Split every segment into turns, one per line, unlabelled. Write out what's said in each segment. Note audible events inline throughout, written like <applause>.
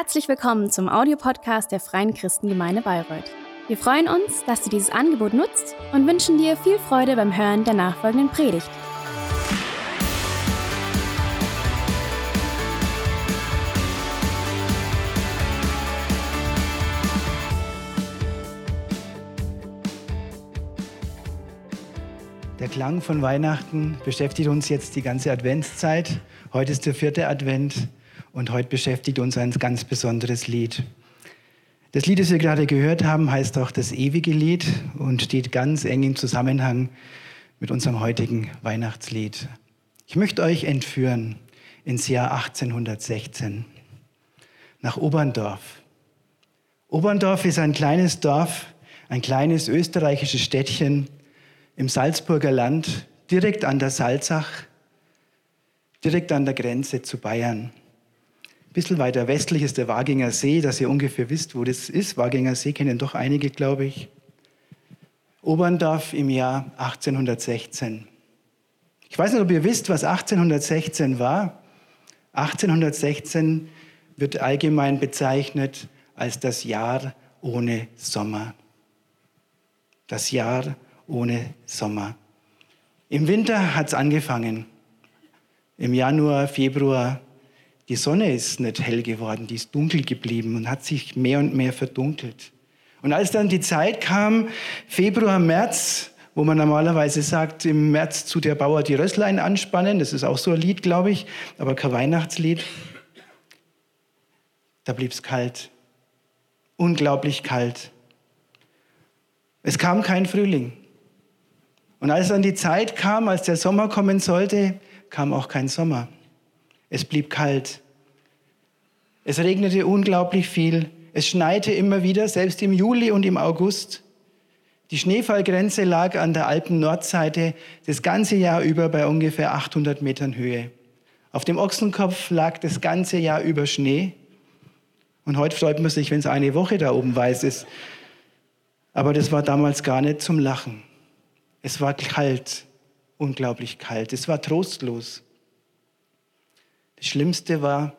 Herzlich willkommen zum Audiopodcast der Freien Christengemeinde Bayreuth. Wir freuen uns, dass du dieses Angebot nutzt und wünschen dir viel Freude beim Hören der nachfolgenden Predigt.
Der Klang von Weihnachten beschäftigt uns jetzt die ganze Adventszeit. Heute ist der vierte Advent. Und heute beschäftigt uns ein ganz besonderes Lied. Das Lied, das wir gerade gehört haben, heißt auch das ewige Lied und steht ganz eng im Zusammenhang mit unserem heutigen Weihnachtslied. Ich möchte euch entführen ins Jahr 1816 nach Oberndorf. Oberndorf ist ein kleines Dorf, ein kleines österreichisches Städtchen im Salzburger Land, direkt an der Salzach, direkt an der Grenze zu Bayern. Ein bisschen weiter westlich ist der Waginger See, dass ihr ungefähr wisst, wo das ist. Waginger See kennen doch einige, glaube ich. Oberndorf im Jahr 1816. Ich weiß nicht, ob ihr wisst, was 1816 war. 1816 wird allgemein bezeichnet als das Jahr ohne Sommer. Das Jahr ohne Sommer. Im Winter hat es angefangen. Im Januar, Februar die Sonne ist nicht hell geworden, die ist dunkel geblieben und hat sich mehr und mehr verdunkelt. Und als dann die Zeit kam, Februar, März, wo man normalerweise sagt, im März zu der Bauer die Rösslein anspannen, das ist auch so ein Lied, glaube ich, aber kein Weihnachtslied, da blieb es kalt, unglaublich kalt. Es kam kein Frühling. Und als dann die Zeit kam, als der Sommer kommen sollte, kam auch kein Sommer. Es blieb kalt. Es regnete unglaublich viel. Es schneite immer wieder, selbst im Juli und im August. Die Schneefallgrenze lag an der Alpen-Nordseite das ganze Jahr über bei ungefähr 800 Metern Höhe. Auf dem Ochsenkopf lag das ganze Jahr über Schnee. Und heute freut man sich, wenn es eine Woche da oben weiß ist. Aber das war damals gar nicht zum Lachen. Es war kalt, unglaublich kalt. Es war trostlos. Das Schlimmste war,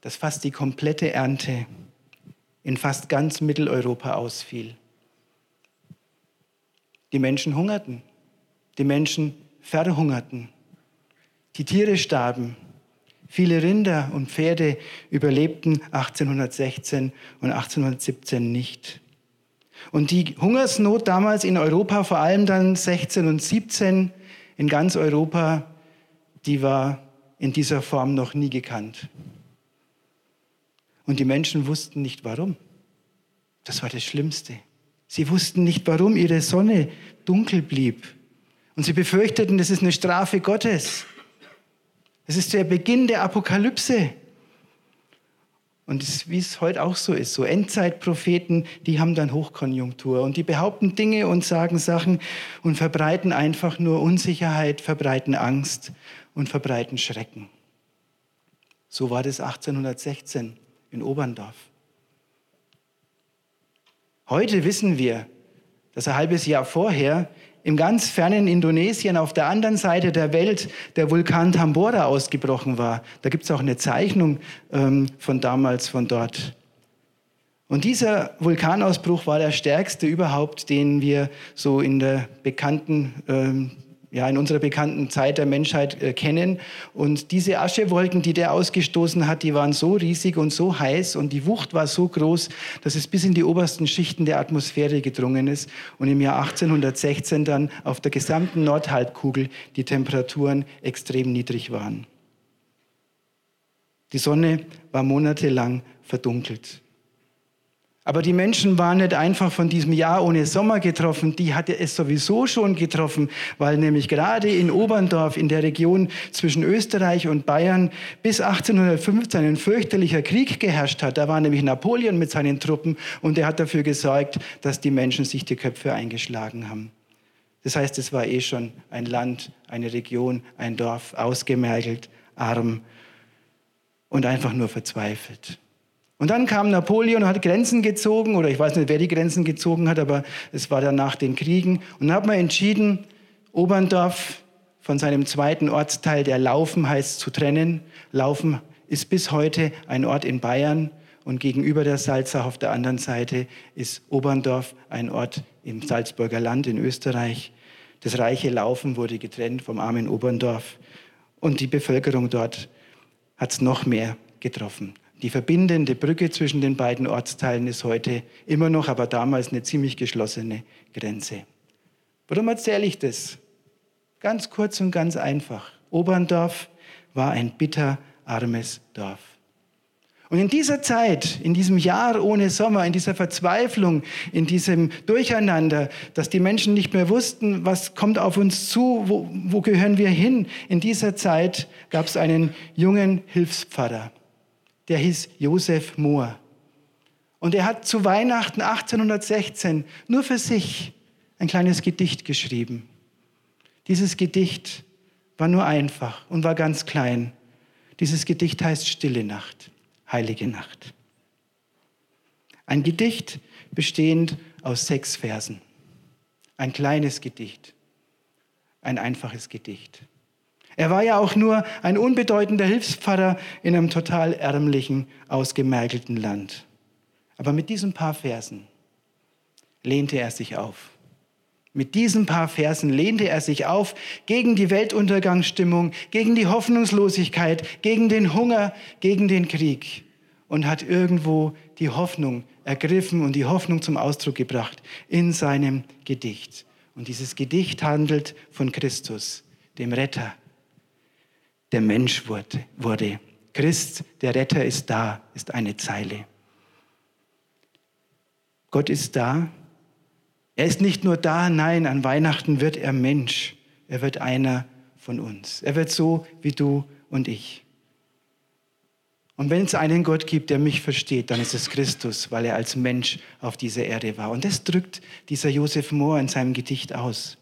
dass fast die komplette Ernte in fast ganz Mitteleuropa ausfiel. Die Menschen hungerten, die Menschen verhungerten, die Tiere starben, viele Rinder und Pferde überlebten 1816 und 1817 nicht. Und die Hungersnot damals in Europa, vor allem dann 16 und 17 in ganz Europa, die war in dieser Form noch nie gekannt. Und die Menschen wussten nicht warum. Das war das Schlimmste. Sie wussten nicht, warum ihre Sonne dunkel blieb. Und sie befürchteten, das ist eine Strafe Gottes. Es ist der Beginn der Apokalypse. Und wie es heute auch so ist, so Endzeitpropheten, die haben dann Hochkonjunktur und die behaupten Dinge und sagen Sachen und verbreiten einfach nur Unsicherheit, verbreiten Angst und verbreiten Schrecken. So war das 1816 in Oberndorf. Heute wissen wir, dass ein halbes Jahr vorher im ganz fernen Indonesien auf der anderen Seite der Welt der Vulkan Tambora ausgebrochen war. Da gibt es auch eine Zeichnung ähm, von damals von dort. Und dieser Vulkanausbruch war der stärkste überhaupt, den wir so in der bekannten ähm, ja, in unserer bekannten Zeit der Menschheit äh, kennen. Und diese Aschewolken, die der ausgestoßen hat, die waren so riesig und so heiß und die Wucht war so groß, dass es bis in die obersten Schichten der Atmosphäre gedrungen ist und im Jahr 1816 dann auf der gesamten Nordhalbkugel die Temperaturen extrem niedrig waren. Die Sonne war monatelang verdunkelt. Aber die Menschen waren nicht einfach von diesem Jahr ohne Sommer getroffen, die hatte es sowieso schon getroffen, weil nämlich gerade in Oberndorf in der Region zwischen Österreich und Bayern bis 1815 ein fürchterlicher Krieg geherrscht hat. Da war nämlich Napoleon mit seinen Truppen und er hat dafür gesorgt, dass die Menschen sich die Köpfe eingeschlagen haben. Das heißt, es war eh schon ein Land, eine Region, ein Dorf, ausgemergelt, arm und einfach nur verzweifelt. Und dann kam Napoleon und hat Grenzen gezogen, oder ich weiß nicht, wer die Grenzen gezogen hat, aber es war dann nach den Kriegen. Und dann hat man entschieden, Oberndorf von seinem zweiten Ortsteil, der Laufen heißt, zu trennen. Laufen ist bis heute ein Ort in Bayern und gegenüber der Salzach auf der anderen Seite ist Oberndorf, ein Ort im Salzburger Land in Österreich. Das reiche Laufen wurde getrennt vom armen Oberndorf und die Bevölkerung dort hat es noch mehr getroffen. Die verbindende Brücke zwischen den beiden Ortsteilen ist heute immer noch, aber damals eine ziemlich geschlossene Grenze. Warum erzähle ich das? Ganz kurz und ganz einfach. Oberndorf war ein bitterarmes Dorf. Und in dieser Zeit, in diesem Jahr ohne Sommer, in dieser Verzweiflung, in diesem Durcheinander, dass die Menschen nicht mehr wussten, was kommt auf uns zu, wo, wo gehören wir hin, in dieser Zeit gab es einen jungen Hilfspfarrer, der hieß Josef Mohr. Und er hat zu Weihnachten 1816 nur für sich ein kleines Gedicht geschrieben. Dieses Gedicht war nur einfach und war ganz klein. Dieses Gedicht heißt Stille Nacht heilige Nacht. Ein Gedicht bestehend aus sechs Versen. Ein kleines Gedicht. Ein einfaches Gedicht. Er war ja auch nur ein unbedeutender Hilfspfarrer in einem total ärmlichen, ausgemergelten Land. Aber mit diesen paar Versen lehnte er sich auf. Mit diesen paar Versen lehnte er sich auf gegen die Weltuntergangsstimmung, gegen die Hoffnungslosigkeit, gegen den Hunger, gegen den Krieg und hat irgendwo die Hoffnung ergriffen und die Hoffnung zum Ausdruck gebracht in seinem Gedicht. Und dieses Gedicht handelt von Christus, dem Retter, der Mensch wurde. Christ, der Retter ist da, ist eine Zeile. Gott ist da er ist nicht nur da, nein, an Weihnachten wird er Mensch. Er wird einer von uns. Er wird so wie du und ich. Und wenn es einen Gott gibt, der mich versteht, dann ist es Christus, weil er als Mensch auf dieser Erde war. Und das drückt dieser Josef Mohr in seinem Gedicht aus.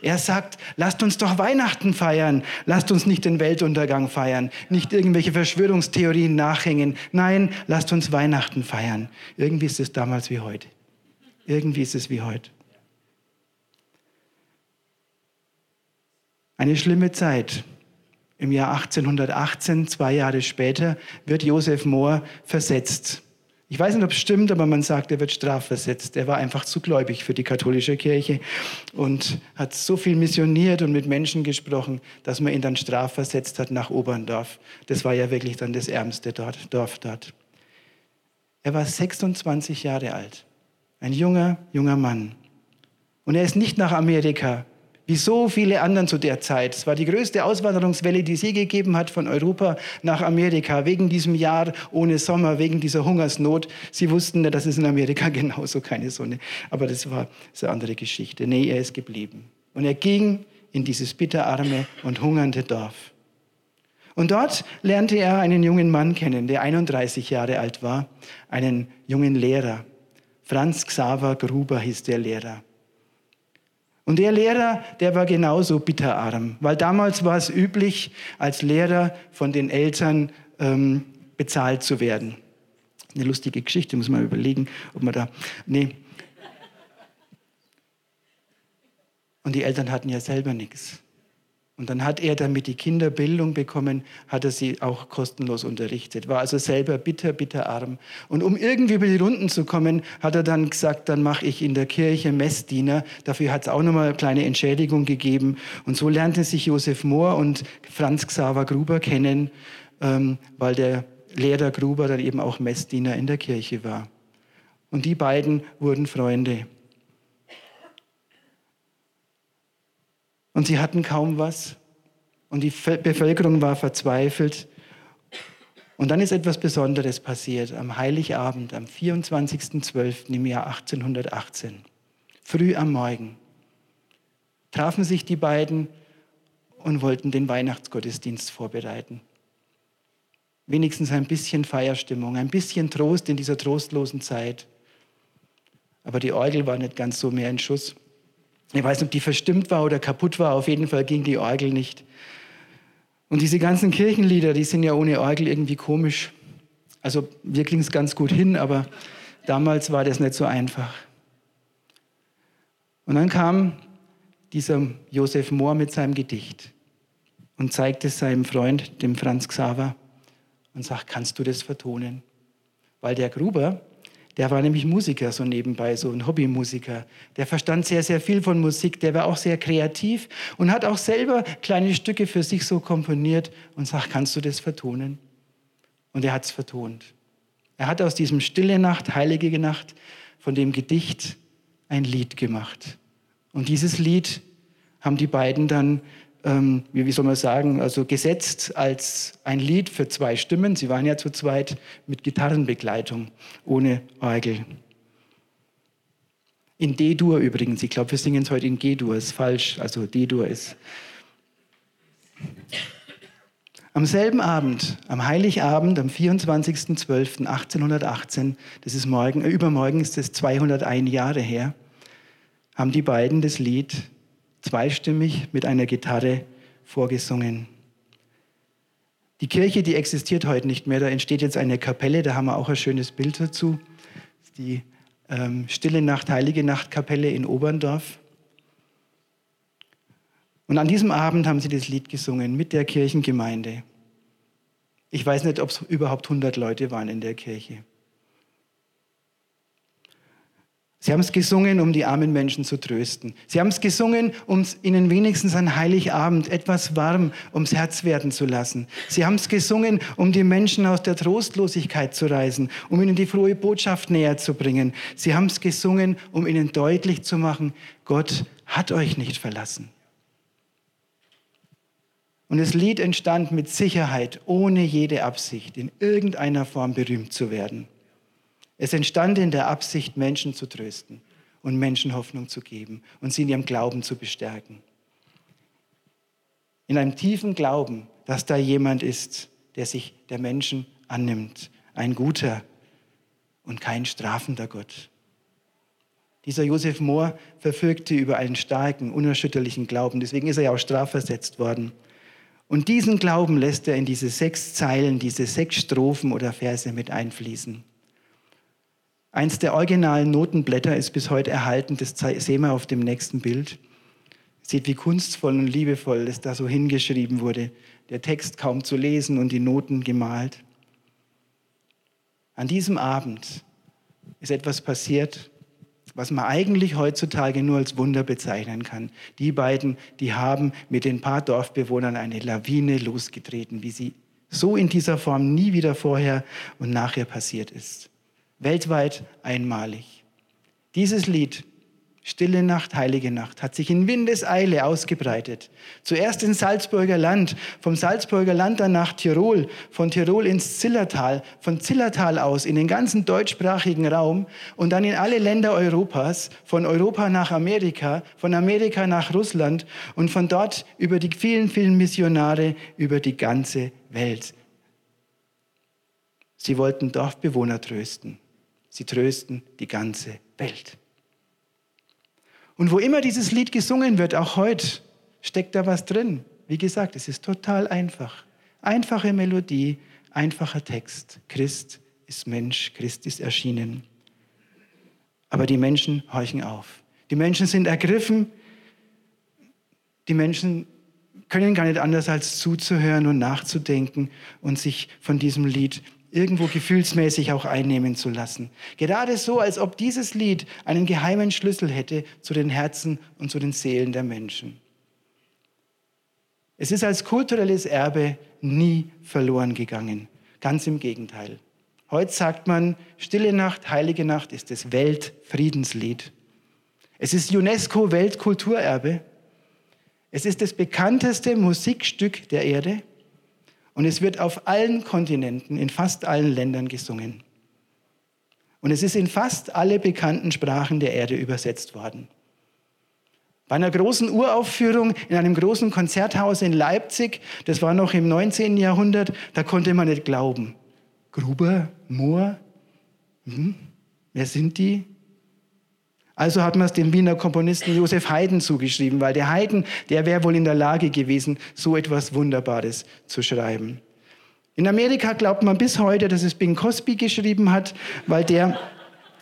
Er sagt, lasst uns doch Weihnachten feiern, lasst uns nicht den Weltuntergang feiern, nicht irgendwelche Verschwörungstheorien nachhängen. Nein, lasst uns Weihnachten feiern. Irgendwie ist es damals wie heute. Irgendwie ist es wie heute. Eine schlimme Zeit. Im Jahr 1818, zwei Jahre später, wird Josef Mohr versetzt. Ich weiß nicht, ob es stimmt, aber man sagt, er wird strafversetzt. Er war einfach zu gläubig für die katholische Kirche und hat so viel missioniert und mit Menschen gesprochen, dass man ihn dann strafversetzt hat nach Oberndorf. Das war ja wirklich dann das ärmste Dorf dort. Er war 26 Jahre alt. Ein junger, junger Mann. Und er ist nicht nach Amerika, wie so viele anderen zu der Zeit. Es war die größte Auswanderungswelle, die es je gegeben hat von Europa nach Amerika, wegen diesem Jahr ohne Sommer, wegen dieser Hungersnot. Sie wussten, dass es in Amerika <laughs> genauso keine Sonne. Aber das war eine andere Geschichte. Nee, er ist geblieben. Und er ging in dieses bitterarme und hungernde Dorf. Und dort lernte er einen jungen Mann kennen, der 31 Jahre alt war, einen jungen Lehrer. Franz Xaver Gruber hieß der Lehrer. Und der Lehrer, der war genauso bitterarm, weil damals war es üblich, als Lehrer von den Eltern ähm, bezahlt zu werden. Eine lustige Geschichte, muss man überlegen, ob man da. Nee. Und die Eltern hatten ja selber nichts. Und dann hat er, damit die Kinder Bildung bekommen, hat er sie auch kostenlos unterrichtet. War also selber bitter, bitter arm. Und um irgendwie über die Runden zu kommen, hat er dann gesagt, dann mache ich in der Kirche Messdiener. Dafür hat es auch nochmal eine kleine Entschädigung gegeben. Und so lernten sich Josef Mohr und Franz Xaver Gruber kennen, ähm, weil der Lehrer Gruber dann eben auch Messdiener in der Kirche war. Und die beiden wurden Freunde. Und sie hatten kaum was. Und die Bevölkerung war verzweifelt. Und dann ist etwas Besonderes passiert am Heiligabend, am 24.12. im Jahr 1818. Früh am Morgen trafen sich die beiden und wollten den Weihnachtsgottesdienst vorbereiten. Wenigstens ein bisschen Feierstimmung, ein bisschen Trost in dieser trostlosen Zeit. Aber die Orgel war nicht ganz so mehr in Schuss. Ich weiß nicht, ob die verstimmt war oder kaputt war. Auf jeden Fall ging die Orgel nicht. Und diese ganzen Kirchenlieder, die sind ja ohne Orgel irgendwie komisch. Also wir klingen es ganz gut hin, aber damals war das nicht so einfach. Und dann kam dieser Josef Mohr mit seinem Gedicht und zeigte es seinem Freund, dem Franz Xaver, und sagt, kannst du das vertonen? Weil der Gruber, der war nämlich Musiker so nebenbei, so ein Hobbymusiker. Der verstand sehr, sehr viel von Musik, der war auch sehr kreativ und hat auch selber kleine Stücke für sich so komponiert und sagt, kannst du das vertonen? Und er hat es vertont. Er hat aus diesem Stille Nacht, Heilige Nacht, von dem Gedicht ein Lied gemacht. Und dieses Lied haben die beiden dann, ähm, wie soll man sagen, also gesetzt als ein Lied für zwei Stimmen. Sie waren ja zu zweit mit Gitarrenbegleitung, ohne Orgel. In D-Dur übrigens. Ich glaube, wir singen es heute in G-Dur. Ist falsch. Also D-Dur ist. Am selben Abend, am Heiligabend, am 24.12.1818, das ist morgen, äh, übermorgen ist es 201 Jahre her, haben die beiden das Lied zweistimmig mit einer Gitarre vorgesungen. Die Kirche, die existiert heute nicht mehr, da entsteht jetzt eine Kapelle, da haben wir auch ein schönes Bild dazu. Die ähm, Stille Nacht, Heilige Nacht Kapelle in Oberndorf. Und an diesem Abend haben sie das Lied gesungen mit der Kirchengemeinde. Ich weiß nicht, ob es überhaupt 100 Leute waren in der Kirche. Sie haben es gesungen, um die armen Menschen zu trösten. Sie haben es gesungen, um ihnen wenigstens an Heiligabend etwas warm ums Herz werden zu lassen. Sie haben es gesungen, um die Menschen aus der Trostlosigkeit zu reißen, um ihnen die frohe Botschaft näher zu bringen. Sie haben es gesungen, um ihnen deutlich zu machen, Gott hat euch nicht verlassen. Und das Lied entstand mit Sicherheit, ohne jede Absicht, in irgendeiner Form berühmt zu werden. Es entstand in der Absicht, Menschen zu trösten und Menschen Hoffnung zu geben und sie in ihrem Glauben zu bestärken. In einem tiefen Glauben, dass da jemand ist, der sich der Menschen annimmt, ein guter und kein strafender Gott. Dieser Josef Mohr verfügte über einen starken, unerschütterlichen Glauben. Deswegen ist er ja auch strafversetzt worden. Und diesen Glauben lässt er in diese sechs Zeilen, diese sechs Strophen oder Verse mit einfließen. Eins der originalen Notenblätter ist bis heute erhalten, das sehen wir auf dem nächsten Bild. Sieht, wie kunstvoll und liebevoll es da so hingeschrieben wurde. Der Text kaum zu lesen und die Noten gemalt. An diesem Abend ist etwas passiert, was man eigentlich heutzutage nur als Wunder bezeichnen kann. Die beiden, die haben mit den paar Dorfbewohnern eine Lawine losgetreten, wie sie so in dieser Form nie wieder vorher und nachher passiert ist. Weltweit einmalig. Dieses Lied Stille Nacht, heilige Nacht hat sich in Windeseile ausgebreitet. Zuerst ins Salzburger Land, vom Salzburger Land dann nach Tirol, von Tirol ins Zillertal, von Zillertal aus in den ganzen deutschsprachigen Raum und dann in alle Länder Europas, von Europa nach Amerika, von Amerika nach Russland und von dort über die vielen, vielen Missionare über die ganze Welt. Sie wollten Dorfbewohner trösten. Sie trösten die ganze Welt. Und wo immer dieses Lied gesungen wird, auch heute, steckt da was drin. Wie gesagt, es ist total einfach. Einfache Melodie, einfacher Text. Christ ist Mensch, Christ ist erschienen. Aber die Menschen horchen auf. Die Menschen sind ergriffen. Die Menschen können gar nicht anders als zuzuhören und nachzudenken und sich von diesem Lied irgendwo gefühlsmäßig auch einnehmen zu lassen. Gerade so, als ob dieses Lied einen geheimen Schlüssel hätte zu den Herzen und zu den Seelen der Menschen. Es ist als kulturelles Erbe nie verloren gegangen. Ganz im Gegenteil. Heute sagt man, Stille Nacht, Heilige Nacht ist das Weltfriedenslied. Es ist UNESCO Weltkulturerbe. Es ist das bekannteste Musikstück der Erde. Und es wird auf allen Kontinenten, in fast allen Ländern gesungen. Und es ist in fast alle bekannten Sprachen der Erde übersetzt worden. Bei einer großen Uraufführung in einem großen Konzerthaus in Leipzig, das war noch im 19. Jahrhundert, da konnte man nicht glauben. Gruber, Moor, hm, wer sind die? Also hat man es dem Wiener Komponisten Josef Haydn zugeschrieben, weil der Haydn, der wäre wohl in der Lage gewesen, so etwas Wunderbares zu schreiben. In Amerika glaubt man bis heute, dass es Bing Crosby geschrieben hat, weil der,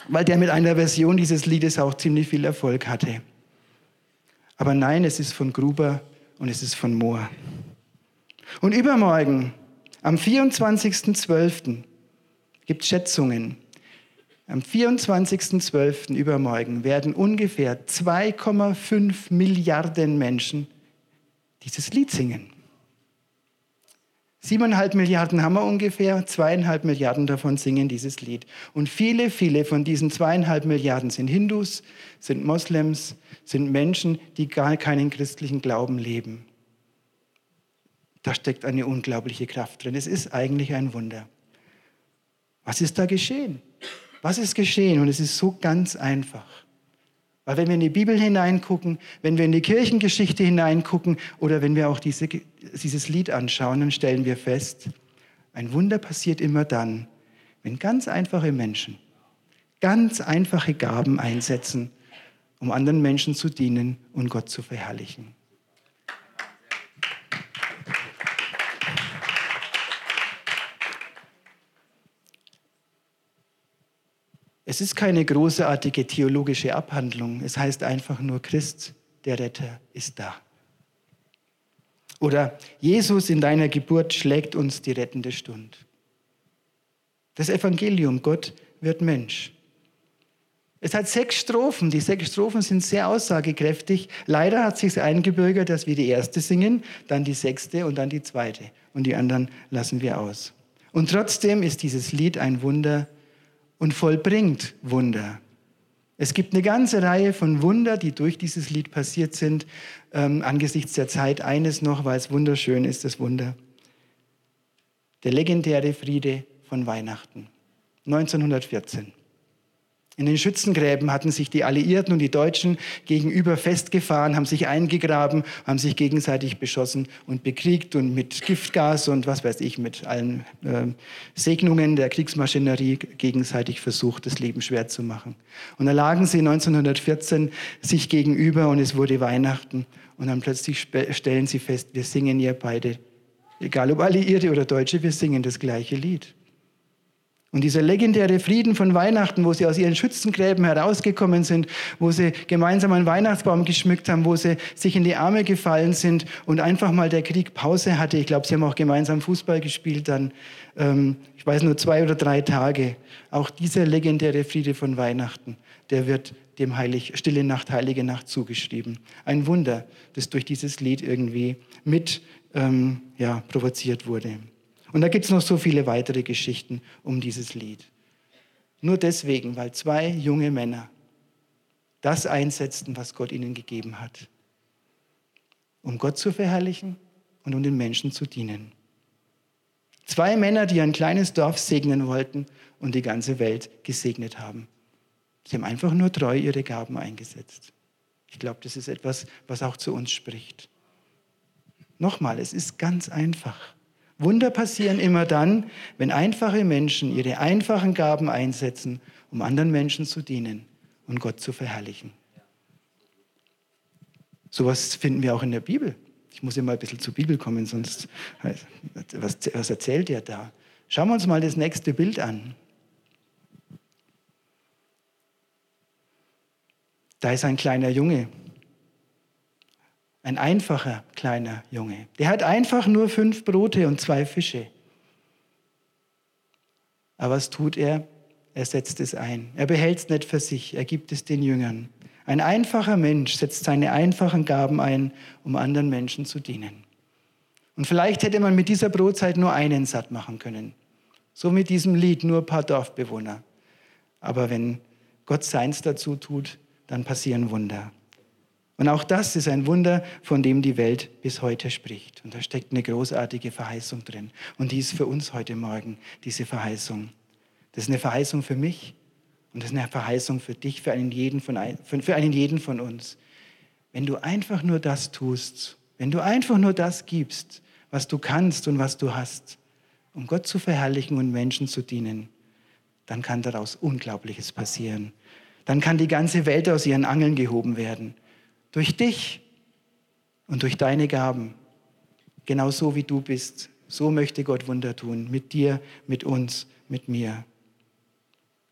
weil der mit einer Version dieses Liedes auch ziemlich viel Erfolg hatte. Aber nein, es ist von Gruber und es ist von Mohr. Und übermorgen, am 24.12., Es gibt Schätzungen. Am 24.12. übermorgen werden ungefähr 2,5 Milliarden Menschen dieses Lied singen. Siebeneinhalb Milliarden haben wir ungefähr, zweieinhalb Milliarden davon singen dieses Lied. Und viele, viele von diesen zweieinhalb Milliarden sind Hindus, sind Moslems, sind Menschen, die gar keinen christlichen Glauben leben. Da steckt eine unglaubliche Kraft drin. Es ist eigentlich ein Wunder. Was ist da geschehen? Was ist geschehen? Und es ist so ganz einfach. Weil wenn wir in die Bibel hineingucken, wenn wir in die Kirchengeschichte hineingucken oder wenn wir auch diese, dieses Lied anschauen, dann stellen wir fest, ein Wunder passiert immer dann, wenn ganz einfache Menschen ganz einfache Gaben einsetzen, um anderen Menschen zu dienen und Gott zu verherrlichen. Es ist keine großartige theologische Abhandlung. Es heißt einfach nur, Christ, der Retter, ist da. Oder Jesus in deiner Geburt schlägt uns die rettende Stund. Das Evangelium, Gott wird Mensch. Es hat sechs Strophen. Die sechs Strophen sind sehr aussagekräftig. Leider hat sich eingebürgert, dass wir die erste singen, dann die sechste und dann die zweite. Und die anderen lassen wir aus. Und trotzdem ist dieses Lied ein Wunder und vollbringt Wunder. Es gibt eine ganze Reihe von Wunder, die durch dieses Lied passiert sind. Ähm, angesichts der Zeit eines noch, weil es wunderschön ist, das Wunder. Der legendäre Friede von Weihnachten 1914. In den Schützengräben hatten sich die Alliierten und die Deutschen gegenüber festgefahren, haben sich eingegraben, haben sich gegenseitig beschossen und bekriegt und mit Giftgas und was weiß ich, mit allen äh, Segnungen der Kriegsmaschinerie gegenseitig versucht, das Leben schwer zu machen. Und da lagen sie 1914 sich gegenüber und es wurde Weihnachten und dann plötzlich stellen sie fest, wir singen ja beide, egal ob Alliierte oder Deutsche, wir singen das gleiche Lied. Und dieser legendäre Frieden von Weihnachten, wo sie aus ihren Schützengräben herausgekommen sind, wo sie gemeinsam einen Weihnachtsbaum geschmückt haben, wo sie sich in die Arme gefallen sind und einfach mal der Krieg Pause hatte. Ich glaube, sie haben auch gemeinsam Fußball gespielt dann. Ähm, ich weiß nur zwei oder drei Tage. Auch dieser legendäre Friede von Weihnachten, der wird dem Heilig, Stille Nacht, Heilige Nacht zugeschrieben. Ein Wunder, das durch dieses Lied irgendwie mit ähm, ja, provoziert wurde. Und da gibt es noch so viele weitere Geschichten um dieses Lied. Nur deswegen, weil zwei junge Männer das einsetzten, was Gott ihnen gegeben hat, um Gott zu verherrlichen und um den Menschen zu dienen. Zwei Männer, die ein kleines Dorf segnen wollten und die ganze Welt gesegnet haben. Sie haben einfach nur treu ihre Gaben eingesetzt. Ich glaube, das ist etwas, was auch zu uns spricht. Nochmal, es ist ganz einfach. Wunder passieren immer dann, wenn einfache Menschen ihre einfachen Gaben einsetzen, um anderen Menschen zu dienen und Gott zu verherrlichen. Sowas finden wir auch in der Bibel. Ich muss ja mal ein bisschen zur Bibel kommen, sonst was, was erzählt ihr da? Schauen wir uns mal das nächste Bild an. Da ist ein kleiner Junge, ein einfacher kleiner Junge. Der hat einfach nur fünf Brote und zwei Fische. Aber was tut er? Er setzt es ein. Er behält es nicht für sich, er gibt es den Jüngern. Ein einfacher Mensch setzt seine einfachen Gaben ein, um anderen Menschen zu dienen. Und vielleicht hätte man mit dieser Brotzeit nur einen satt machen können. So mit diesem Lied nur ein paar Dorfbewohner. Aber wenn Gott seins dazu tut, dann passieren Wunder. Und auch das ist ein Wunder, von dem die Welt bis heute spricht. Und da steckt eine großartige Verheißung drin. Und die ist für uns heute Morgen, diese Verheißung. Das ist eine Verheißung für mich und das ist eine Verheißung für dich, für einen jeden von, für einen jeden von uns. Wenn du einfach nur das tust, wenn du einfach nur das gibst, was du kannst und was du hast, um Gott zu verherrlichen und Menschen zu dienen, dann kann daraus Unglaubliches passieren. Dann kann die ganze Welt aus ihren Angeln gehoben werden. Durch dich und durch deine Gaben. Genau so wie du bist. So möchte Gott Wunder tun. Mit dir, mit uns, mit mir.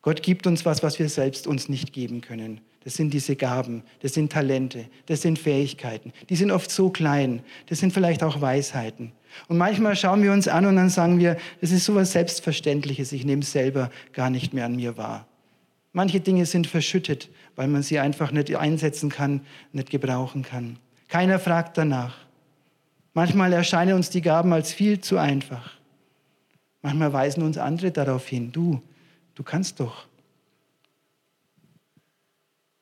Gott gibt uns was, was wir selbst uns nicht geben können. Das sind diese Gaben, das sind Talente, das sind Fähigkeiten. Die sind oft so klein, das sind vielleicht auch Weisheiten. Und manchmal schauen wir uns an und dann sagen wir, das ist so was Selbstverständliches, ich nehme es selber gar nicht mehr an mir wahr. Manche Dinge sind verschüttet, weil man sie einfach nicht einsetzen kann, nicht gebrauchen kann. Keiner fragt danach. Manchmal erscheinen uns die Gaben als viel zu einfach. Manchmal weisen uns andere darauf hin, du, du kannst doch.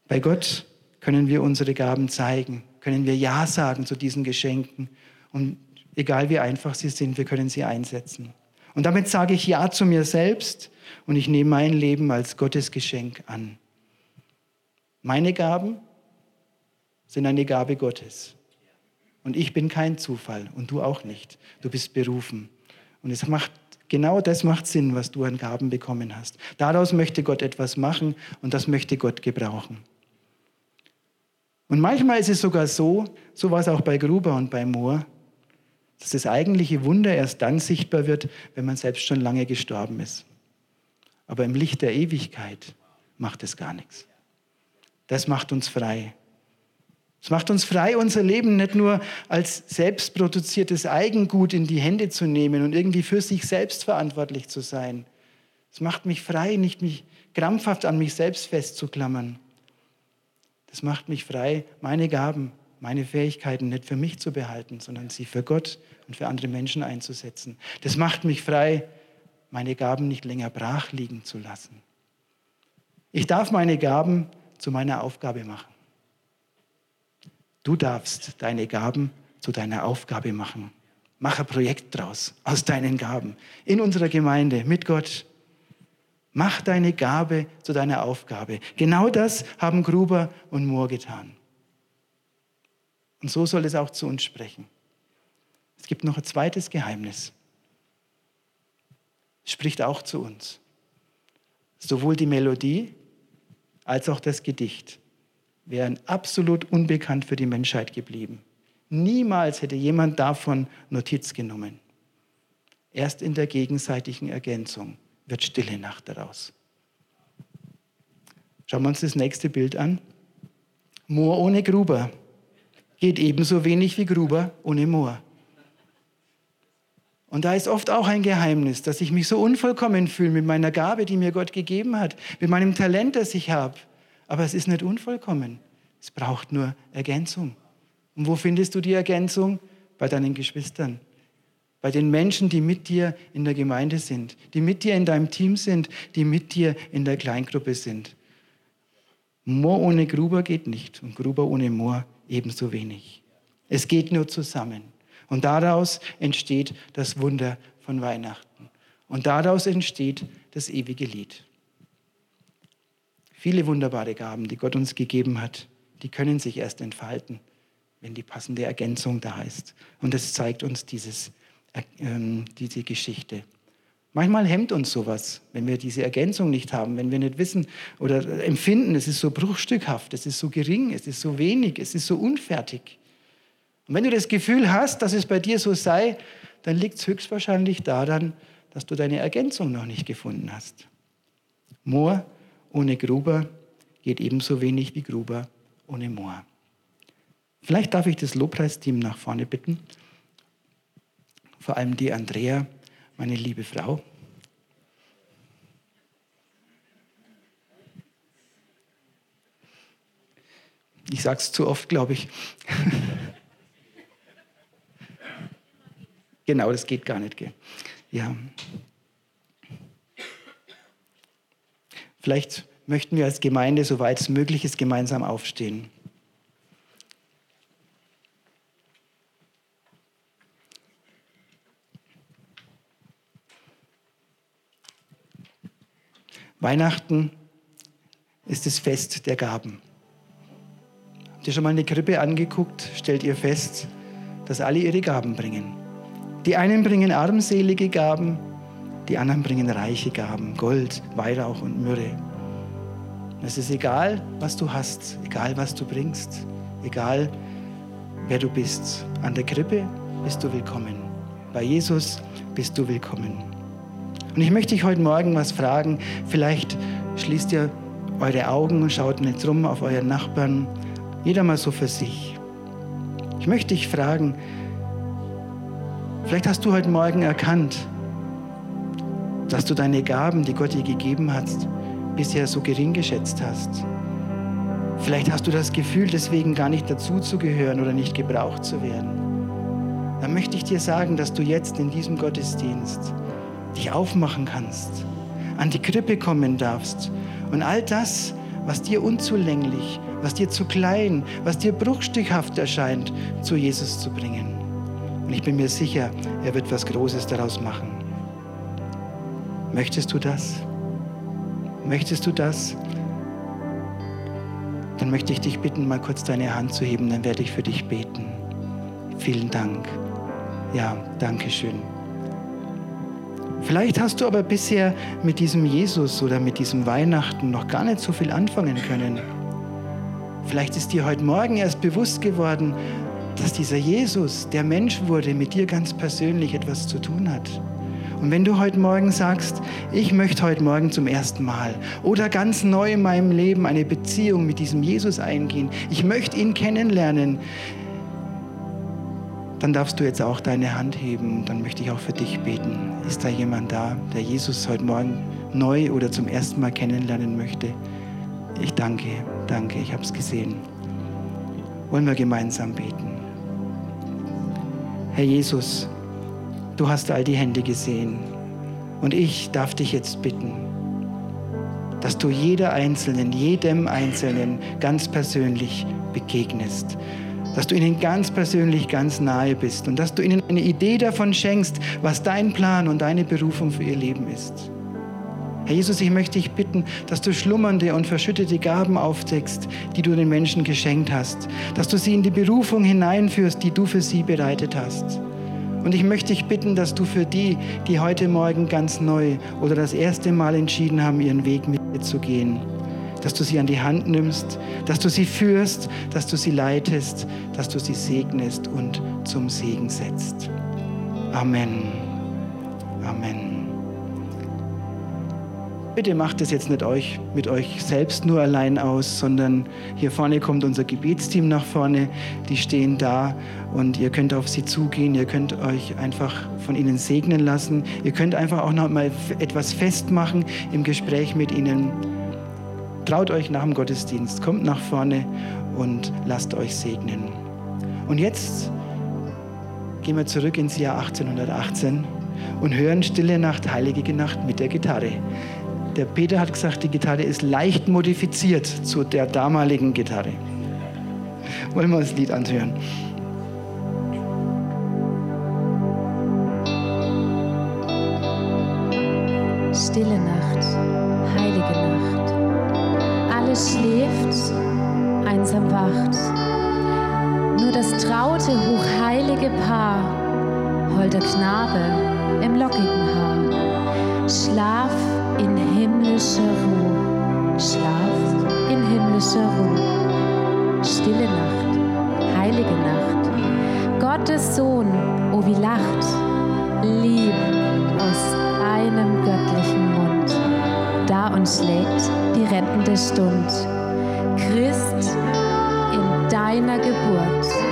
Bei Gott können wir unsere Gaben zeigen, können wir Ja sagen zu diesen Geschenken. Und egal wie einfach sie sind, wir können sie einsetzen. Und damit sage ich Ja zu mir selbst und ich nehme mein Leben als Gottes Geschenk an. Meine Gaben sind eine Gabe Gottes. Und ich bin kein Zufall und du auch nicht. Du bist berufen. Und es macht genau das macht Sinn, was du an Gaben bekommen hast. Daraus möchte Gott etwas machen und das möchte Gott gebrauchen. Und manchmal ist es sogar so, so war es auch bei Gruber und bei Mohr, dass das eigentliche Wunder erst dann sichtbar wird, wenn man selbst schon lange gestorben ist. Aber im Licht der Ewigkeit macht es gar nichts. Das macht uns frei. Es macht uns frei, unser Leben nicht nur als selbstproduziertes Eigengut in die Hände zu nehmen und irgendwie für sich selbst verantwortlich zu sein. Es macht mich frei, nicht mich krampfhaft an mich selbst festzuklammern. Das macht mich frei, meine Gaben, meine Fähigkeiten nicht für mich zu behalten, sondern sie für Gott und für andere Menschen einzusetzen. Das macht mich frei, meine Gaben nicht länger brach liegen zu lassen. Ich darf meine Gaben zu meiner Aufgabe machen. Du darfst deine Gaben zu deiner Aufgabe machen. Mach ein Projekt draus aus deinen Gaben in unserer Gemeinde mit Gott. Mach deine Gabe zu deiner Aufgabe. Genau das haben Gruber und Mohr getan. Und so soll es auch zu uns sprechen. Es gibt noch ein zweites Geheimnis. Spricht auch zu uns. Sowohl die Melodie als auch das Gedicht wären absolut unbekannt für die Menschheit geblieben. Niemals hätte jemand davon Notiz genommen. Erst in der gegenseitigen Ergänzung wird stille Nacht daraus. Schauen wir uns das nächste Bild an. Moor ohne Gruber geht ebenso wenig wie Gruber ohne Moor. Und da ist oft auch ein Geheimnis, dass ich mich so unvollkommen fühle mit meiner Gabe, die mir Gott gegeben hat, mit meinem Talent, das ich habe. Aber es ist nicht unvollkommen. Es braucht nur Ergänzung. Und wo findest du die Ergänzung? Bei deinen Geschwistern. Bei den Menschen, die mit dir in der Gemeinde sind, die mit dir in deinem Team sind, die mit dir in der Kleingruppe sind. Moor ohne Gruber geht nicht und Gruber ohne Moor ebenso wenig. Es geht nur zusammen. Und daraus entsteht das Wunder von Weihnachten. Und daraus entsteht das ewige Lied. Viele wunderbare Gaben, die Gott uns gegeben hat, die können sich erst entfalten, wenn die passende Ergänzung da ist. Und das zeigt uns dieses, äh, diese Geschichte. Manchmal hemmt uns sowas, wenn wir diese Ergänzung nicht haben, wenn wir nicht wissen oder empfinden, es ist so bruchstückhaft, es ist so gering, es ist so wenig, es ist so unfertig. Und wenn du das Gefühl hast, dass es bei dir so sei, dann liegt es höchstwahrscheinlich daran, dass du deine Ergänzung noch nicht gefunden hast. Moor ohne Gruber geht ebenso wenig wie Gruber ohne Moor. Vielleicht darf ich das Lobpreisteam nach vorne bitten. Vor allem die Andrea, meine liebe Frau. Ich sage es zu oft, glaube ich. <laughs> genau, das geht gar nicht. Ja. Vielleicht möchten wir als Gemeinde, soweit es möglich ist, gemeinsam aufstehen. Weihnachten ist das Fest der Gaben. Habt ihr schon mal eine Krippe angeguckt? Stellt ihr fest, dass alle ihre Gaben bringen. Die einen bringen armselige Gaben, die anderen bringen reiche Gaben, Gold, Weihrauch und Myrrhe. Es ist egal, was du hast, egal, was du bringst, egal, wer du bist. An der Krippe bist du willkommen. Bei Jesus bist du willkommen. Und ich möchte dich heute Morgen was fragen. Vielleicht schließt ihr eure Augen und schaut nicht rum auf euren Nachbarn. Jeder mal so für sich. Ich möchte dich fragen, vielleicht hast du heute Morgen erkannt, dass du deine Gaben, die Gott dir gegeben hat, bisher so gering geschätzt hast. Vielleicht hast du das Gefühl, deswegen gar nicht dazuzugehören oder nicht gebraucht zu werden. Dann möchte ich dir sagen, dass du jetzt in diesem Gottesdienst dich aufmachen kannst, an die Krippe kommen darfst und all das, was dir unzulänglich, was dir zu klein, was dir bruchstückhaft erscheint, zu Jesus zu bringen. Und ich bin mir sicher, er wird was Großes daraus machen. Möchtest du das? Möchtest du das? Dann möchte ich dich bitten, mal kurz deine Hand zu heben, dann werde ich für dich beten. Vielen Dank. Ja, danke schön. Vielleicht hast du aber bisher mit diesem Jesus oder mit diesem Weihnachten noch gar nicht so viel anfangen können. Vielleicht ist dir heute Morgen erst bewusst geworden, dass dieser Jesus, der Mensch wurde, mit dir ganz persönlich etwas zu tun hat. Und wenn du heute Morgen sagst, ich möchte heute Morgen zum ersten Mal oder ganz neu in meinem Leben eine Beziehung mit diesem Jesus eingehen, ich möchte ihn kennenlernen, dann darfst du jetzt auch deine Hand heben. Dann möchte ich auch für dich beten. Ist da jemand da, der Jesus heute Morgen neu oder zum ersten Mal kennenlernen möchte? Ich danke, danke, ich habe es gesehen. Wollen wir gemeinsam beten? Herr Jesus, du hast all die Hände gesehen. Und ich darf dich jetzt bitten, dass du jeder Einzelnen, jedem Einzelnen ganz persönlich begegnest. Dass du ihnen ganz persönlich ganz nahe bist und dass du ihnen eine Idee davon schenkst, was dein Plan und deine Berufung für ihr Leben ist. Herr Jesus, ich möchte dich bitten, dass du schlummernde und verschüttete Gaben aufdeckst, die du den Menschen geschenkt hast, dass du sie in die Berufung hineinführst, die du für sie bereitet hast. Und ich möchte dich bitten, dass du für die, die heute Morgen ganz neu oder das erste Mal entschieden haben, ihren Weg mit dir zu gehen, dass du sie an die Hand nimmst, dass du sie führst, dass du sie leitest, dass du sie segnest und zum Segen setzt. Amen. Amen. Bitte macht es jetzt nicht euch mit euch selbst nur allein aus, sondern hier vorne kommt unser Gebetsteam nach vorne. Die stehen da und ihr könnt auf sie zugehen. Ihr könnt euch einfach von ihnen segnen lassen. Ihr könnt einfach auch noch mal etwas festmachen im Gespräch mit ihnen. Traut euch nach dem Gottesdienst, kommt nach vorne und lasst euch segnen. Und jetzt gehen wir zurück ins Jahr 1818 und hören Stille Nacht, Heilige Nacht mit der Gitarre. Der Peter hat gesagt, die Gitarre ist leicht modifiziert zu der damaligen Gitarre. Wollen wir das Lied anhören?
Stille Nacht, heilige Nacht. Alles schläft, einsam wacht. Nur das traute, hochheilige Paar, holder Knabe im lockigen Haar. Schlaf in himmlischer Ruhe. Schlaf in himmlischer Ruhe. Stille Nacht, heilige Nacht. Gottes Sohn, oh wie lacht, Lieb aus einem göttlichen Mund. Da uns schlägt die rettende Stund. Christ in deiner Geburt.